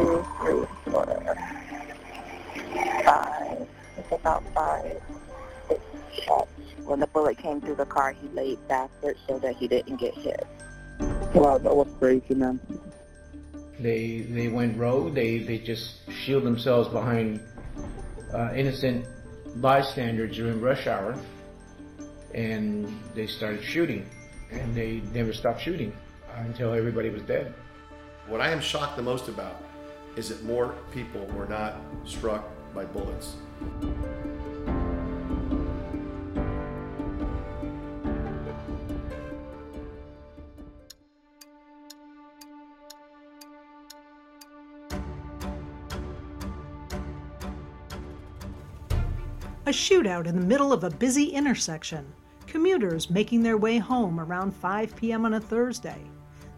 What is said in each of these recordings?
two, three, four, five. It's about five, six shots. When the bullet came through the car, he laid backward so that he didn't get hit. Wow, that was crazy, man. They they went rogue. They they just shield themselves behind uh, innocent bystanders during rush hour, and they started shooting, and they never stopped shooting until everybody was dead. What I am shocked the most about is that more people were not struck by bullets. A shootout in the middle of a busy intersection. Commuters making their way home around 5 p.m. on a Thursday.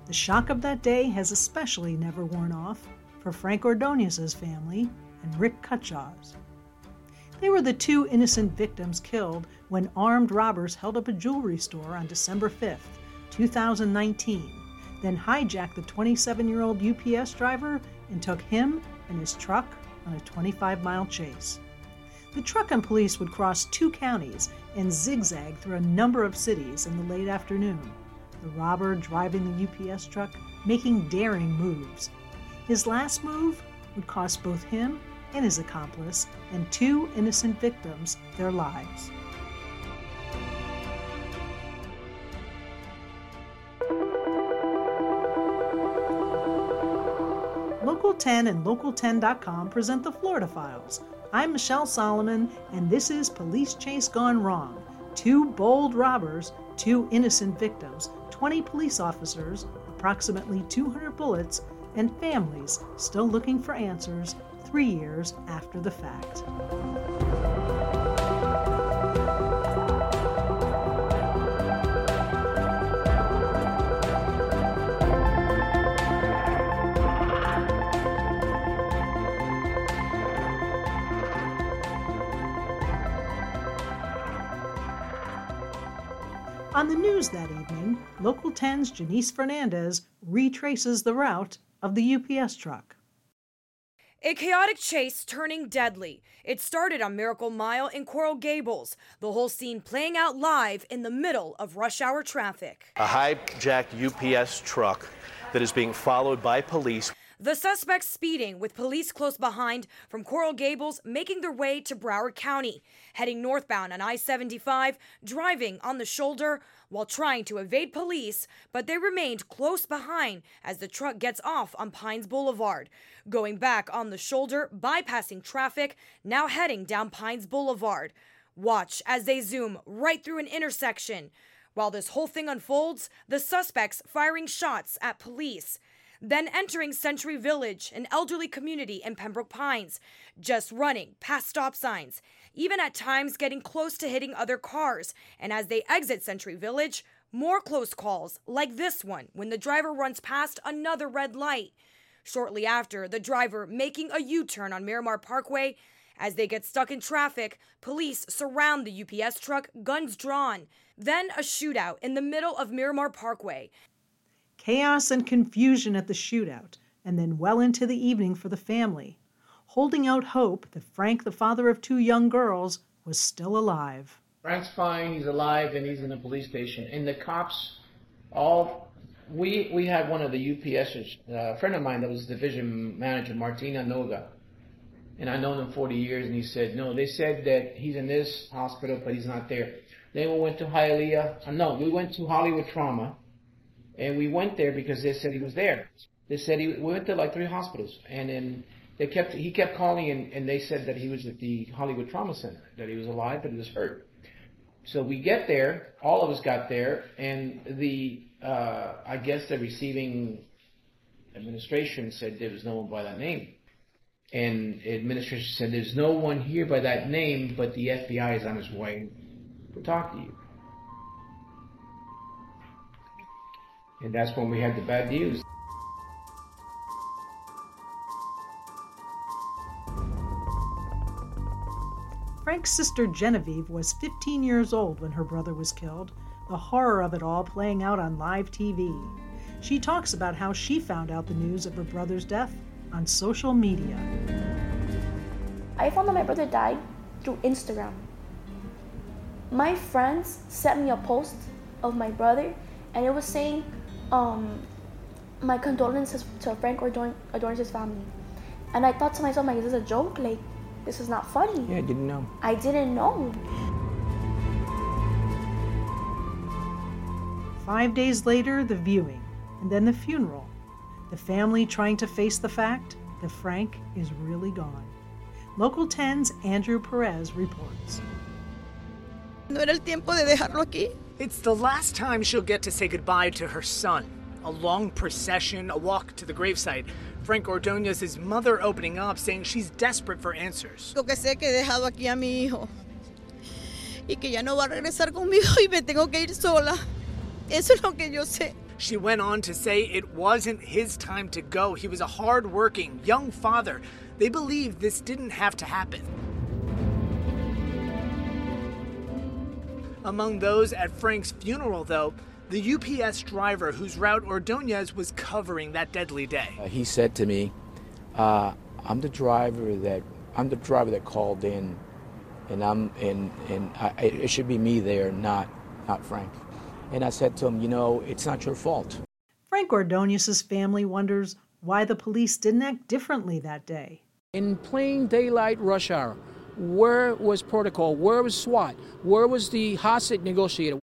The shock of that day has especially never worn off for Frank Ordonez's family and Rick Cutshaw's. They were the two innocent victims killed when armed robbers held up a jewelry store on December 5th, 2019, then hijacked the 27 year old UPS driver and took him and his truck on a 25 mile chase. The truck and police would cross two counties and zigzag through a number of cities in the late afternoon. The robber driving the UPS truck making daring moves. His last move would cost both him and his accomplice and two innocent victims their lives. Local 10 and Local10.com present the Florida Files. I'm Michelle Solomon, and this is Police Chase Gone Wrong. Two bold robbers, two innocent victims, 20 police officers, approximately 200 bullets, and families still looking for answers three years after the fact. On the news that evening, Local 10's Jenise Fernandez retraces the route of the UPS truck. A chaotic chase turning deadly. It started on Miracle Mile in Coral Gables, the whole scene playing out live in the middle of rush hour traffic. A hijacked UPS truck that is being followed by police. The suspects speeding with police close behind from Coral Gables making their way to Broward County, heading northbound on I 75, driving on the shoulder while trying to evade police, but they remained close behind as the truck gets off on Pines Boulevard. Going back on the shoulder, bypassing traffic, now heading down Pines Boulevard. Watch as they zoom right through an intersection. While this whole thing unfolds, the suspects firing shots at police then entering Century Village, an elderly community in Pembroke Pines, just running past stop signs, even at times getting close to hitting other cars. And as they exit Century Village, more close calls, like this one, when the driver runs past another red light. Shortly after, the driver making a U turn on Miramar Parkway. As they get stuck in traffic, police surround the UPS truck, guns drawn. Then a shootout in the middle of Miramar Parkway chaos and confusion at the shootout, and then well into the evening for the family, holding out hope that Frank, the father of two young girls, was still alive. Frank's fine, he's alive, and he's in the police station. And the cops, all we we had one of the UPSers, uh, a friend of mine that was division manager, Martina Noga, and I known him 40 years, and he said, no, they said that he's in this hospital, but he's not there. Then we went to Hialeah. Uh, no, we went to Hollywood Trauma and we went there because they said he was there. They said he we went to like three hospitals, and then they kept he kept calling, and, and they said that he was at the Hollywood Trauma Center, that he was alive, but he was hurt. So we get there, all of us got there, and the uh, I guess the receiving administration said there was no one by that name. And administration said there's no one here by that name, but the FBI is on its way to talk to you. And that's when we had the bad news. Frank's sister Genevieve was 15 years old when her brother was killed, the horror of it all playing out on live TV. She talks about how she found out the news of her brother's death on social media. I found that my brother died through Instagram. My friends sent me a post of my brother, and it was saying, um, my condolences to Frank Ordonez's family. And I thought to myself, like, this is this a joke? Like, this is not funny. Yeah, I didn't know. I didn't know. Five days later, the viewing, and then the funeral. The family trying to face the fact that Frank is really gone. Local 10's Andrew Perez reports. It's the last time she'll get to say goodbye to her son. A long procession, a walk to the gravesite. Frank Ordonez's mother opening up, saying she's desperate for answers. Lo que sé que he dejado aquí a mi hijo y que ya no va a regresar conmigo y me tengo que ir sola. Eso es lo que yo sé. She went on to say it wasn't his time to go. He was a hard-working young father. They believe this didn't have to happen. Among those at Frank's funeral, though, the UPS driver whose route Ordonez was covering that deadly day. Uh, he said to me, uh, "I'm the driver that I'm the driver that called in, and I'm and and I, it should be me there, not not Frank." And I said to him, "You know, it's not your fault." Frank Ordonez's family wonders why the police didn't act differently that day. In plain daylight rush hour, where was protocol? Where was SWAT? Where was the hostage negotiator?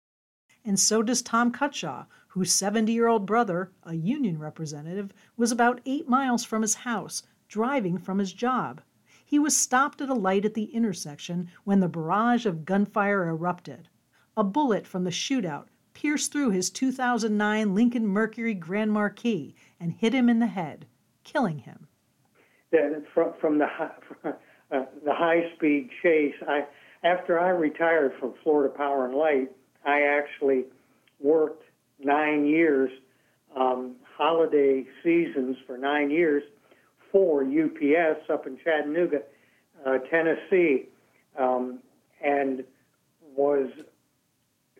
And so does Tom Cutshaw, whose 70 year old brother, a union representative, was about eight miles from his house, driving from his job. He was stopped at a light at the intersection when the barrage of gunfire erupted. A bullet from the shootout pierced through his 2009 Lincoln Mercury Grand Marquis and hit him in the head, killing him. Yeah, from, from the high, uh, the high speed chase, I after I retired from Florida Power and Light, I actually worked nine years, um, holiday seasons for nine years for UPS up in Chattanooga, uh, Tennessee, um, and was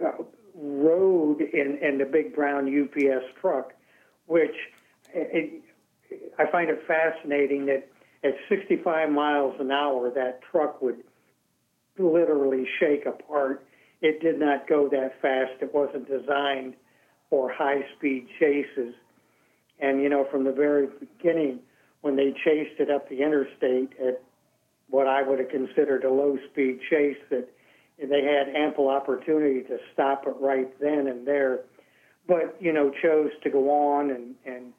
uh, rode in, in the big brown UPS truck, which it, I find it fascinating that at 65 miles an hour, that truck would literally shake apart. It did not go that fast. It wasn't designed for high speed chases. And, you know, from the very beginning, when they chased it up the interstate at what I would have considered a low speed chase, that they had ample opportunity to stop it right then and there, but, you know, chose to go on and, and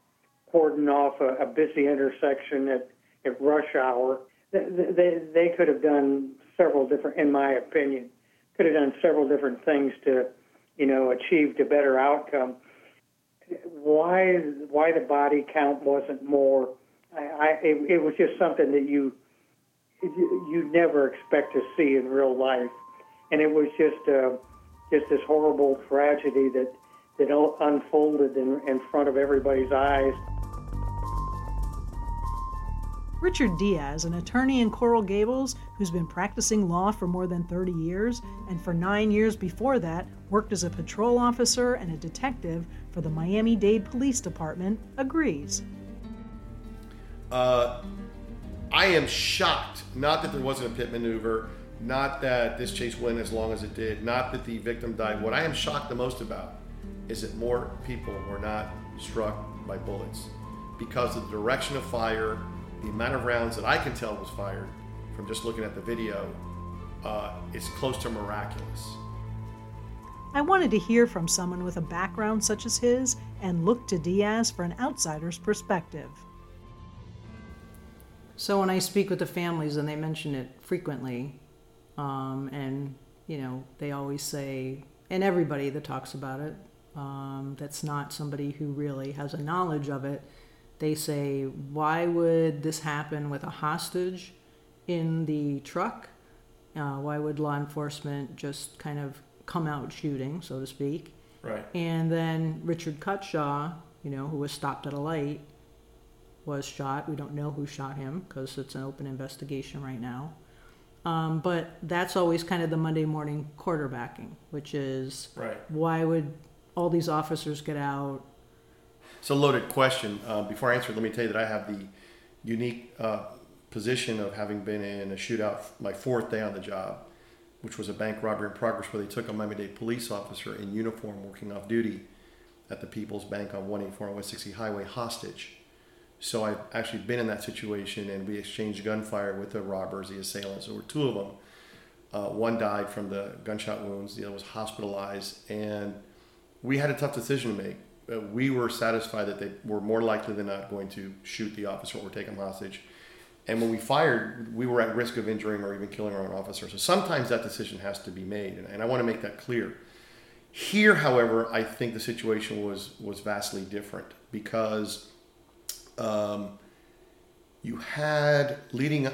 cordon off a, a busy intersection at, at rush hour. They, they, they could have done several different, in my opinion, could have done several different things to, you know, achieve a better outcome. Why why the body count wasn't more? I, I it, it was just something that you you never expect to see in real life, and it was just uh, just this horrible tragedy that that unfolded in, in front of everybody's eyes. Richard Diaz, an attorney in Coral Gables who's been practicing law for more than 30 years, and for nine years before that worked as a patrol officer and a detective for the Miami Dade Police Department, agrees. Uh, I am shocked, not that there wasn't a pit maneuver, not that this chase went as long as it did, not that the victim died. What I am shocked the most about is that more people were not struck by bullets because of the direction of fire the amount of rounds that I can tell was fired from just looking at the video uh, is close to miraculous. I wanted to hear from someone with a background such as his and look to Diaz for an outsider's perspective. So when I speak with the families and they mention it frequently, um, and you know they always say, and everybody that talks about it, um, that's not somebody who really has a knowledge of it, they say, why would this happen with a hostage in the truck? Uh, why would law enforcement just kind of come out shooting, so to speak? Right. And then Richard Cutshaw, you know, who was stopped at a light, was shot. We don't know who shot him because it's an open investigation right now. Um, but that's always kind of the Monday morning quarterbacking, which is right. why would all these officers get out? It's a loaded question. Uh, before I answer, let me tell you that I have the unique uh, position of having been in a shootout my fourth day on the job, which was a bank robbery in progress where they took a Miami Dade police officer in uniform working off duty at the People's Bank on 184 and 160 Highway hostage. So I've actually been in that situation, and we exchanged gunfire with the robbers, the assailants. There were two of them. Uh, one died from the gunshot wounds. The other was hospitalized, and we had a tough decision to make. We were satisfied that they were more likely than not going to shoot the officer or take him hostage. And when we fired, we were at risk of injuring or even killing our own officer. So sometimes that decision has to be made, and, and I want to make that clear. Here, however, I think the situation was was vastly different because um, you had leading.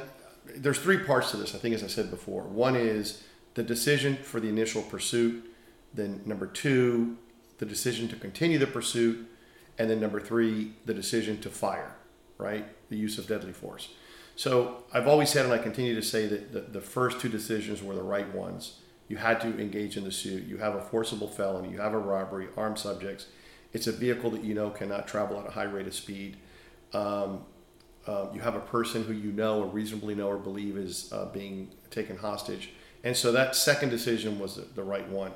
There's three parts to this. I think, as I said before, one is the decision for the initial pursuit. Then number two, the decision to continue the pursuit, and then number three, the decision to fire. Right, the use of deadly force. So I've always said, and I continue to say that the, the first two decisions were the right ones you had to engage in the suit. You have a forcible felony, you have a robbery, armed subjects. It's a vehicle that you know cannot travel at a high rate of speed. Um, uh, you have a person who you know or reasonably know or believe is uh, being taken hostage. And so that second decision was the, the right one.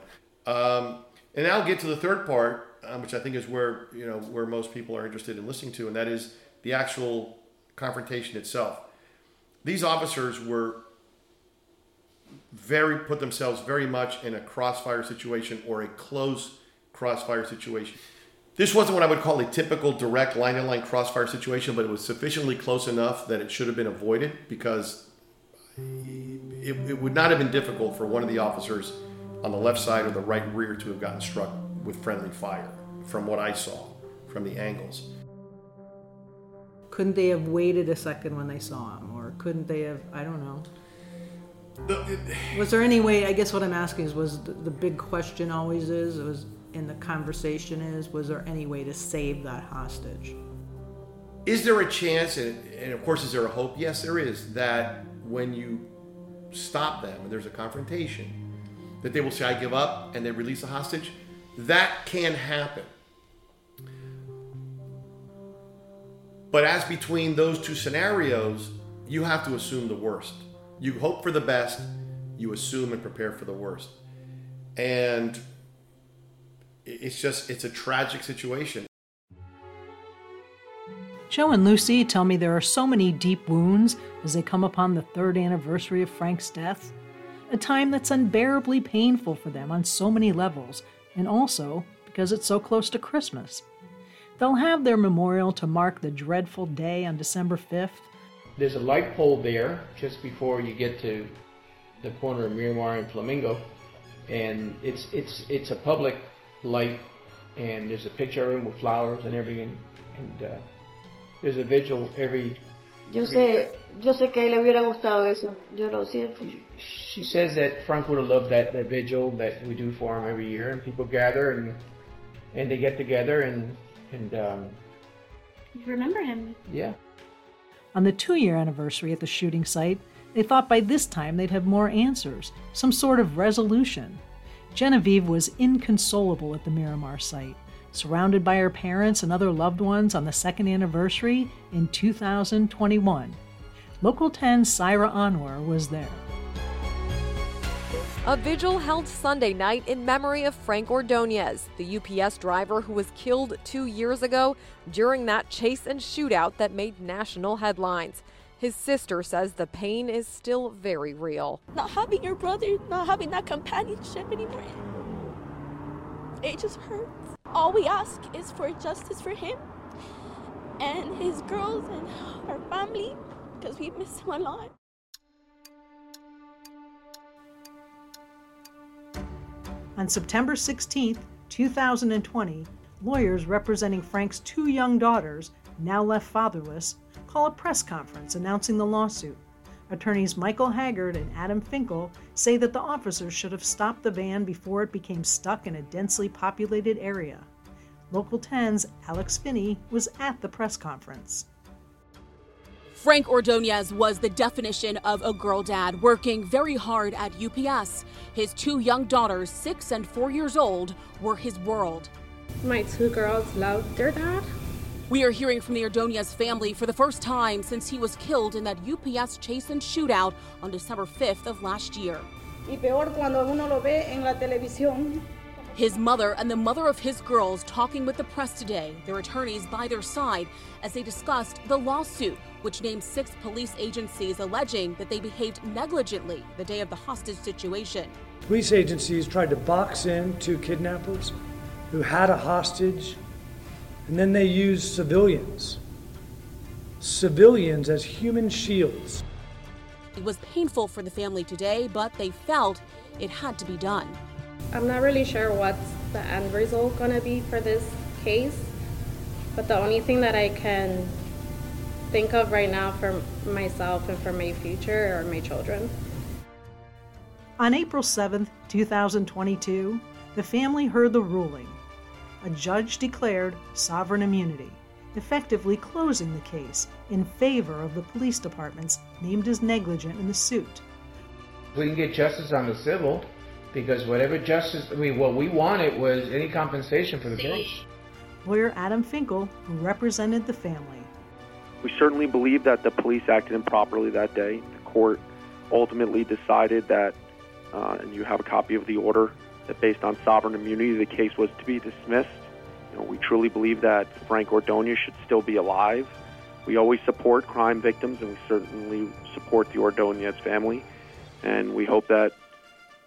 Um, and now I'll get to the third part, um, which I think is where you know where most people are interested in listening to, and that is the actual confrontation itself. These officers were very put themselves very much in a crossfire situation or a close crossfire situation. This wasn't what I would call a typical direct line to line crossfire situation, but it was sufficiently close enough that it should have been avoided because it, it would not have been difficult for one of the officers on the left side or the right rear to have gotten struck with friendly fire, from what I saw from the angles. Couldn't they have waited a second when they saw him? Or couldn't they have, I don't know. Was there any way? I guess what I'm asking is, was the, the big question always is, was in the conversation is, was there any way to save that hostage? Is there a chance, and, and of course, is there a hope? Yes, there is, that when you stop them and there's a confrontation, that they will say, I give up, and they release the hostage? That can happen. But as between those two scenarios, you have to assume the worst you hope for the best, you assume and prepare for the worst. And it's just, it's a tragic situation. Joe and Lucy tell me there are so many deep wounds as they come upon the third anniversary of Frank's death, a time that's unbearably painful for them on so many levels, and also because it's so close to Christmas. They'll have their memorial to mark the dreadful day on December 5th, there's a light pole there just before you get to the corner of Miramar and Flamingo, and it's it's it's a public light, and there's a picture of him with flowers and everything, and uh, there's a vigil every. Yo sé, yo sé que a él le hubiera gustado eso. Yo lo siento. She says that Frank would have loved that, that vigil that we do for him every year, and people gather and and they get together and and um, you remember him. Yeah. On the two year anniversary at the shooting site, they thought by this time they'd have more answers, some sort of resolution. Genevieve was inconsolable at the Miramar site, surrounded by her parents and other loved ones on the second anniversary in 2021. Local 10 Saira Anwar was there. A vigil held Sunday night in memory of Frank Ordonez, the UPS driver who was killed two years ago during that chase and shootout that made national headlines. His sister says the pain is still very real. Not having your brother, not having that companionship anymore, it just hurts. All we ask is for justice for him and his girls and our family because we miss him a lot. On September 16, 2020, lawyers representing Frank's two young daughters, now left fatherless, call a press conference announcing the lawsuit. Attorneys Michael Haggard and Adam Finkel say that the officers should have stopped the van before it became stuck in a densely populated area. Local 10's Alex Finnie was at the press conference. Frank Ordonez was the definition of a girl dad working very hard at UPS. His two young daughters, six and four years old, were his world. My two girls loved their dad. We are hearing from the Ordonez family for the first time since he was killed in that UPS chase and shootout on December 5th of last year. Y peor cuando uno lo ve en la televisión. His mother and the mother of his girls talking with the press today, their attorneys by their side, as they discussed the lawsuit, which named six police agencies alleging that they behaved negligently the day of the hostage situation. Police agencies tried to box in two kidnappers who had a hostage, and then they used civilians. Civilians as human shields. It was painful for the family today, but they felt it had to be done. I'm not really sure what's the end result is gonna be for this case, but the only thing that I can think of right now for myself and for my future are my children. On April 7th, 2022, the family heard the ruling. A judge declared sovereign immunity, effectively closing the case in favor of the police departments named as negligent in the suit. We can get justice on the civil because whatever justice, I mean, what we wanted was any compensation for the case. Lawyer Adam Finkel, who represented the family. We certainly believe that the police acted improperly that day. The court ultimately decided that, uh, and you have a copy of the order, that based on sovereign immunity, the case was to be dismissed. You know, we truly believe that Frank Ordonez should still be alive. We always support crime victims, and we certainly support the Ordonez family. And we hope that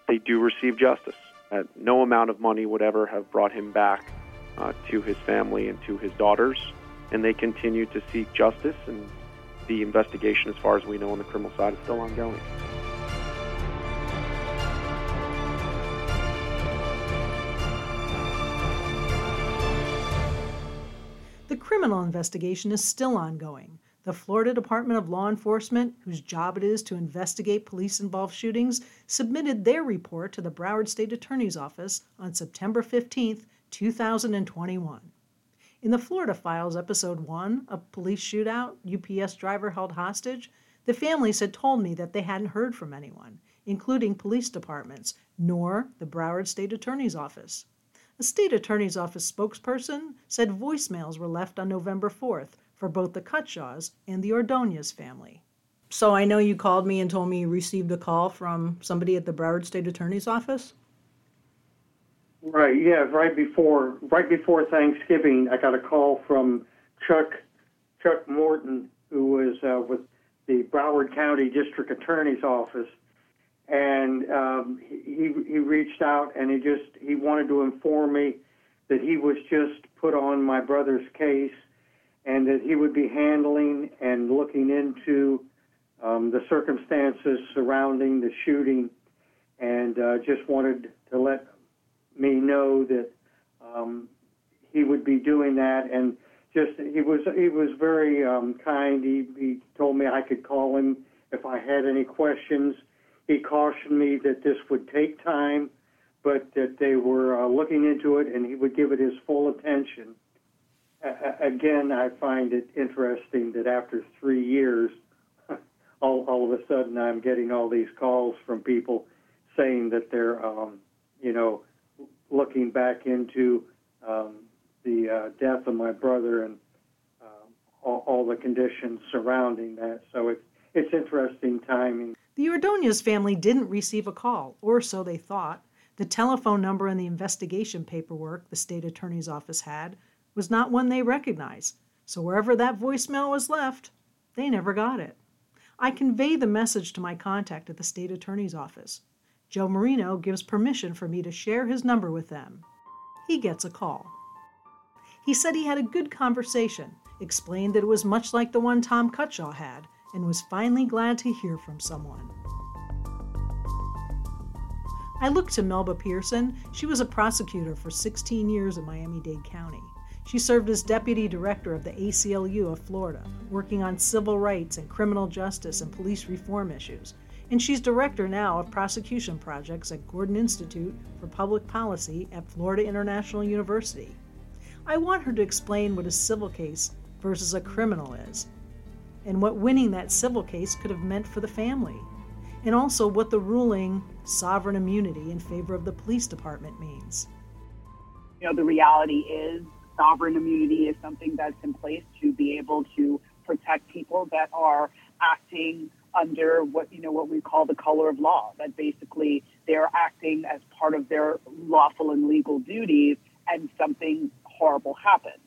they do receive justice. That no amount of money would ever have brought him back uh, to his family and to his daughters, and they continue to seek justice. And the investigation, as far as we know on the criminal side, is still ongoing. Criminal investigation is still ongoing. The Florida Department of Law Enforcement, whose job it is to investigate police involved shootings, submitted their report to the Broward State Attorney's Office on September 15, 2021. In the Florida Files, Episode 1, A Police Shootout, UPS Driver Held Hostage, the families had told me that they hadn't heard from anyone, including police departments, nor the Broward State Attorney's Office. A state attorney's office spokesperson said voicemails were left on November 4th for both the Cutshaws and the Ordonez family. So I know you called me and told me you received a call from somebody at the Broward State Attorney's Office. Right. Yeah. Right before right before Thanksgiving, I got a call from Chuck Chuck Morton, who was uh, with the Broward County District Attorney's Office, and um, he he reached out and he just he wanted to inform me that he was just put on my brother's case and that he would be handling and looking into um, the circumstances surrounding the shooting, and uh, just wanted to let me know that um, he would be doing that. And just he was he was very um, kind. He, he told me I could call him if I had any questions. He cautioned me that this would take time, but that they were uh, looking into it, and he would give it his full attention again, I find it interesting that after three years, all, all of a sudden I'm getting all these calls from people saying that they're, um, you know, looking back into um, the uh, death of my brother and uh, all, all the conditions surrounding that. So it's it's interesting timing. The Ordonez family didn't receive a call, or so they thought. The telephone number in the investigation paperwork the state attorney's office had was not one they recognized, so wherever that voicemail was left, they never got it. I convey the message to my contact at the state attorney's office. Joe Marino gives permission for me to share his number with them. He gets a call. He said he had a good conversation, explained that it was much like the one Tom Cutshaw had, and was finally glad to hear from someone. I looked to Melba Pearson. She was a prosecutor for 16 years in Miami Dade County. She served as deputy director of the ACLU of Florida, working on civil rights and criminal justice and police reform issues. And she's director now of prosecution projects at Gordon Institute for Public Policy at Florida International University. I want her to explain what a civil case versus a criminal is, and what winning that civil case could have meant for the family, and also what the ruling sovereign immunity in favor of the police department means. You know, the reality is sovereign immunity is something that's in place to be able to protect people that are acting under what you know what we call the color of law. That basically they're acting as part of their lawful and legal duties, and something horrible happens.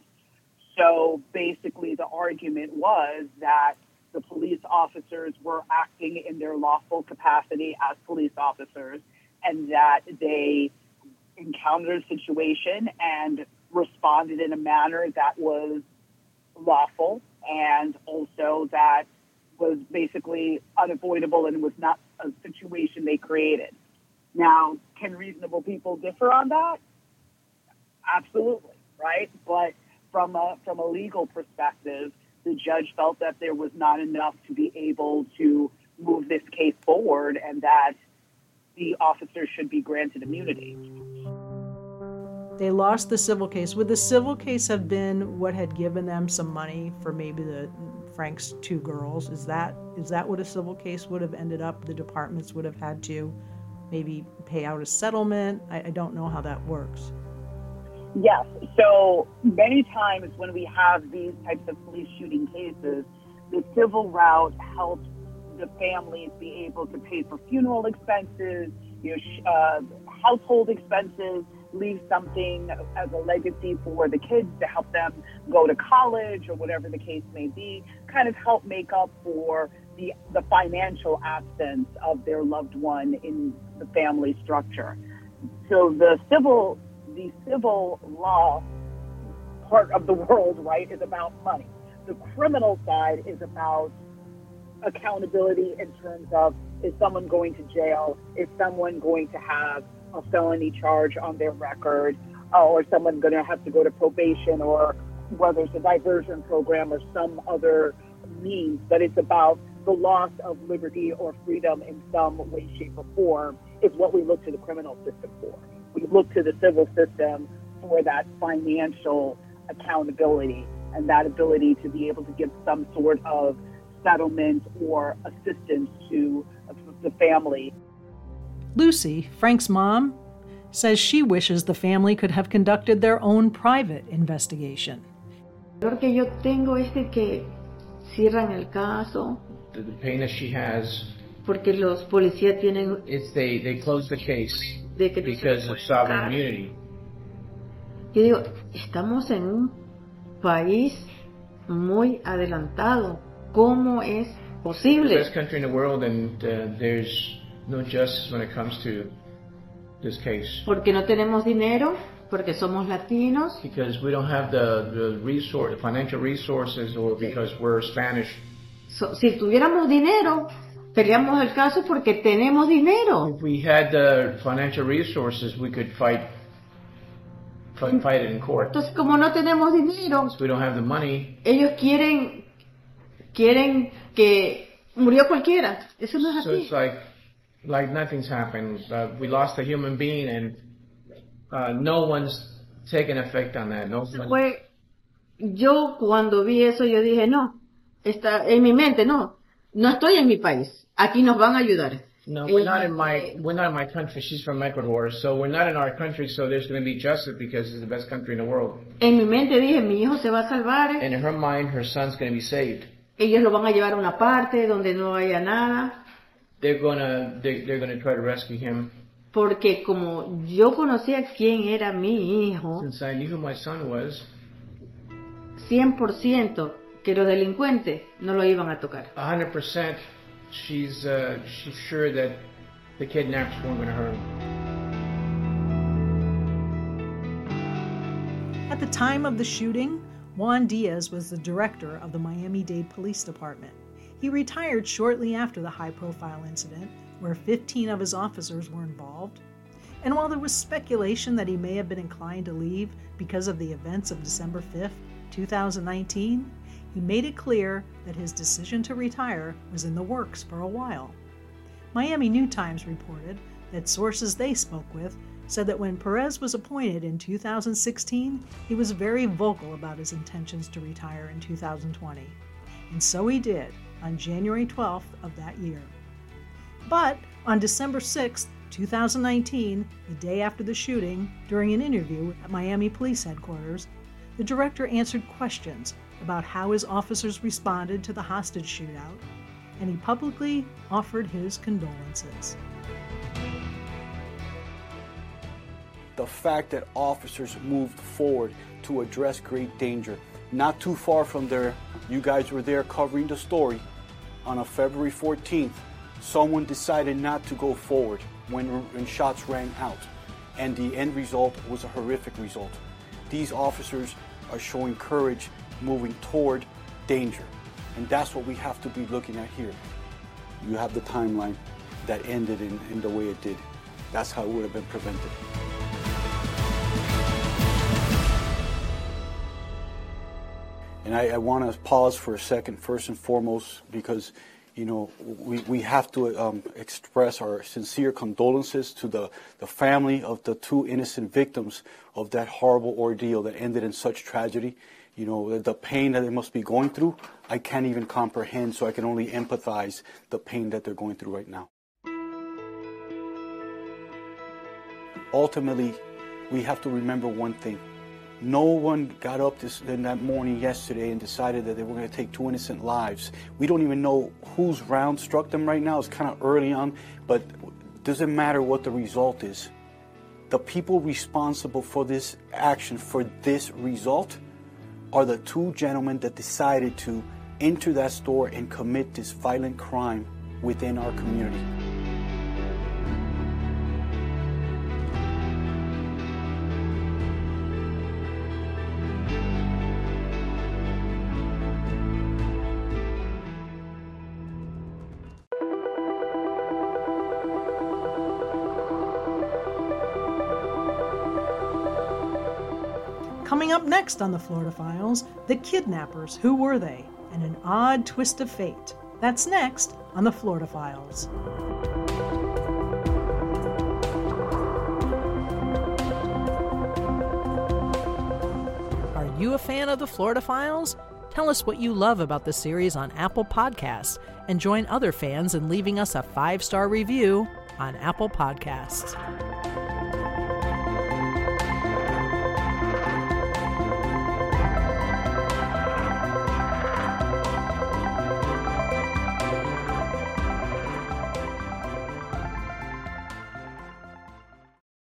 So basically, the argument was that the police officers were acting in their lawful capacity as police officers, and that they encountered a situation and responded in a manner that was lawful and also that was basically unavoidable and was not a situation they created. Now, can reasonable people differ on that? Absolutely, right? But from a from a legal perspective, the judge felt that there was not enough to be able to move this case forward and that the officers should be granted immunity. They lost the civil case. Would the civil case have been what had given them some money for maybe the Frank's two girls? Is that is that what a civil case would have ended up? The departments would have had to maybe pay out a settlement. I, I don't know how that works. Yes. So many times when we have these types of police shooting cases, the civil route helps the families be able to pay for funeral expenses, you know, uh, household expenses, leave something as a legacy for the kids to help them go to college or whatever the case may be, kind of help make up for the, the financial absence of their loved one in the family structure. So the civil, the civil law part of the world, right, is about money. The criminal side is about accountability in terms of is someone going to jail? Is someone going to have a felony charge on their record, uh, or someone going to have to go to probation, or whether it's a diversion program or some other means. But it's about the loss of liberty or freedom in some way, shape, or form is what we look to the criminal system for. We look to the civil system for that financial accountability and that ability to be able to give some sort of settlement or assistance to the family. Lucy, Frank's mom, says she wishes the family could have conducted their own private investigation. Lo que yo tengo es de que cierran. The, the pain that she has. Porque los policías tienen. It's they they close the case de que because of sovereign immunity. Yo digo, estamos en un país muy adelantado. ¿Cómo es posible? The best country in the world, and uh, there's no justice when it comes to this case. Porque no tenemos dinero, porque somos latinos. Because we don't have the, the resource, the financial resources, or because we're Spanish. So, si tuviéramos dinero, peleamos el caso porque tenemos dinero. If we had the financial resources, we could fight. Fight, fight it in court. Entonces, como no tenemos dinero, so we don't have the money. Ellos quieren, quieren que murió cualquiera. Eso no es so así. It's like, like nothing's happened. Uh, we lost a human being, and uh, no one's taken effect on that. No. Fue, yo cuando vi eso, yo dije, no, está en mi mente, no, no estoy en mi país. Aquí nos van a ayudar. No, we're not in my we're not in my country. She's from Ecuador, so we're not in our country. So there's going to be justice because it's the best country in the world. En mi mente dije, mi hijo se va a salvar. And in her mind, her son's going to be saved. Ellos lo van a llevar a una parte donde no haya nada. They're gonna they, they're gonna try to rescue him. Porque como yo conocía quién era mi hijo, Since I knew who my son was, 100% que los delincuentes no lo iban a tocar. 100%, she's uh, she's sure that the kidnappers weren't going to hurt him. At the time of the shooting, Juan Diaz was the director of the Miami Dade Police Department. He retired shortly after the high profile incident, where 15 of his officers were involved. And while there was speculation that he may have been inclined to leave because of the events of December 5th, 2019, he made it clear that his decision to retire was in the works for a while. Miami New Times reported that sources they spoke with said that when Perez was appointed in 2016, he was very vocal about his intentions to retire in 2020. And so he did on January 12th of that year. But on December 6th, 2019, the day after the shooting, during an interview at Miami Police Headquarters, the director answered questions about how his officers responded to the hostage shootout, and he publicly offered his condolences. The fact that officers moved forward to address great danger. Not too far from there, you guys were there covering the story. On a February 14th, someone decided not to go forward when, when shots rang out, and the end result was a horrific result. These officers are showing courage moving toward danger. And that's what we have to be looking at here. You have the timeline that ended in, in the way it did. That's how it would have been prevented. And I, I want to pause for a second, first and foremost, because you know we, we have to um, express our sincere condolences to the, the family of the two innocent victims of that horrible ordeal that ended in such tragedy you know, the pain that they must be going through, I can't even comprehend, so I can only empathize the pain that they're going through right now. Ultimately, we have to remember one thing. No one got up this, in that morning yesterday and decided that they were going to take two innocent lives. We don't even know whose round struck them right now. It's kind of early on, but it doesn't matter what the result is. The people responsible for this action, for this result, are the two gentlemen that decided to enter that store and commit this violent crime within our community. Coming up next on the Florida Files, the kidnappers. Who were they? And an odd twist of fate. That's next on the Florida Files. Are you a fan of the Florida Files? Tell us what you love about the series on Apple Podcasts and join other fans in leaving us a five star review on Apple Podcasts.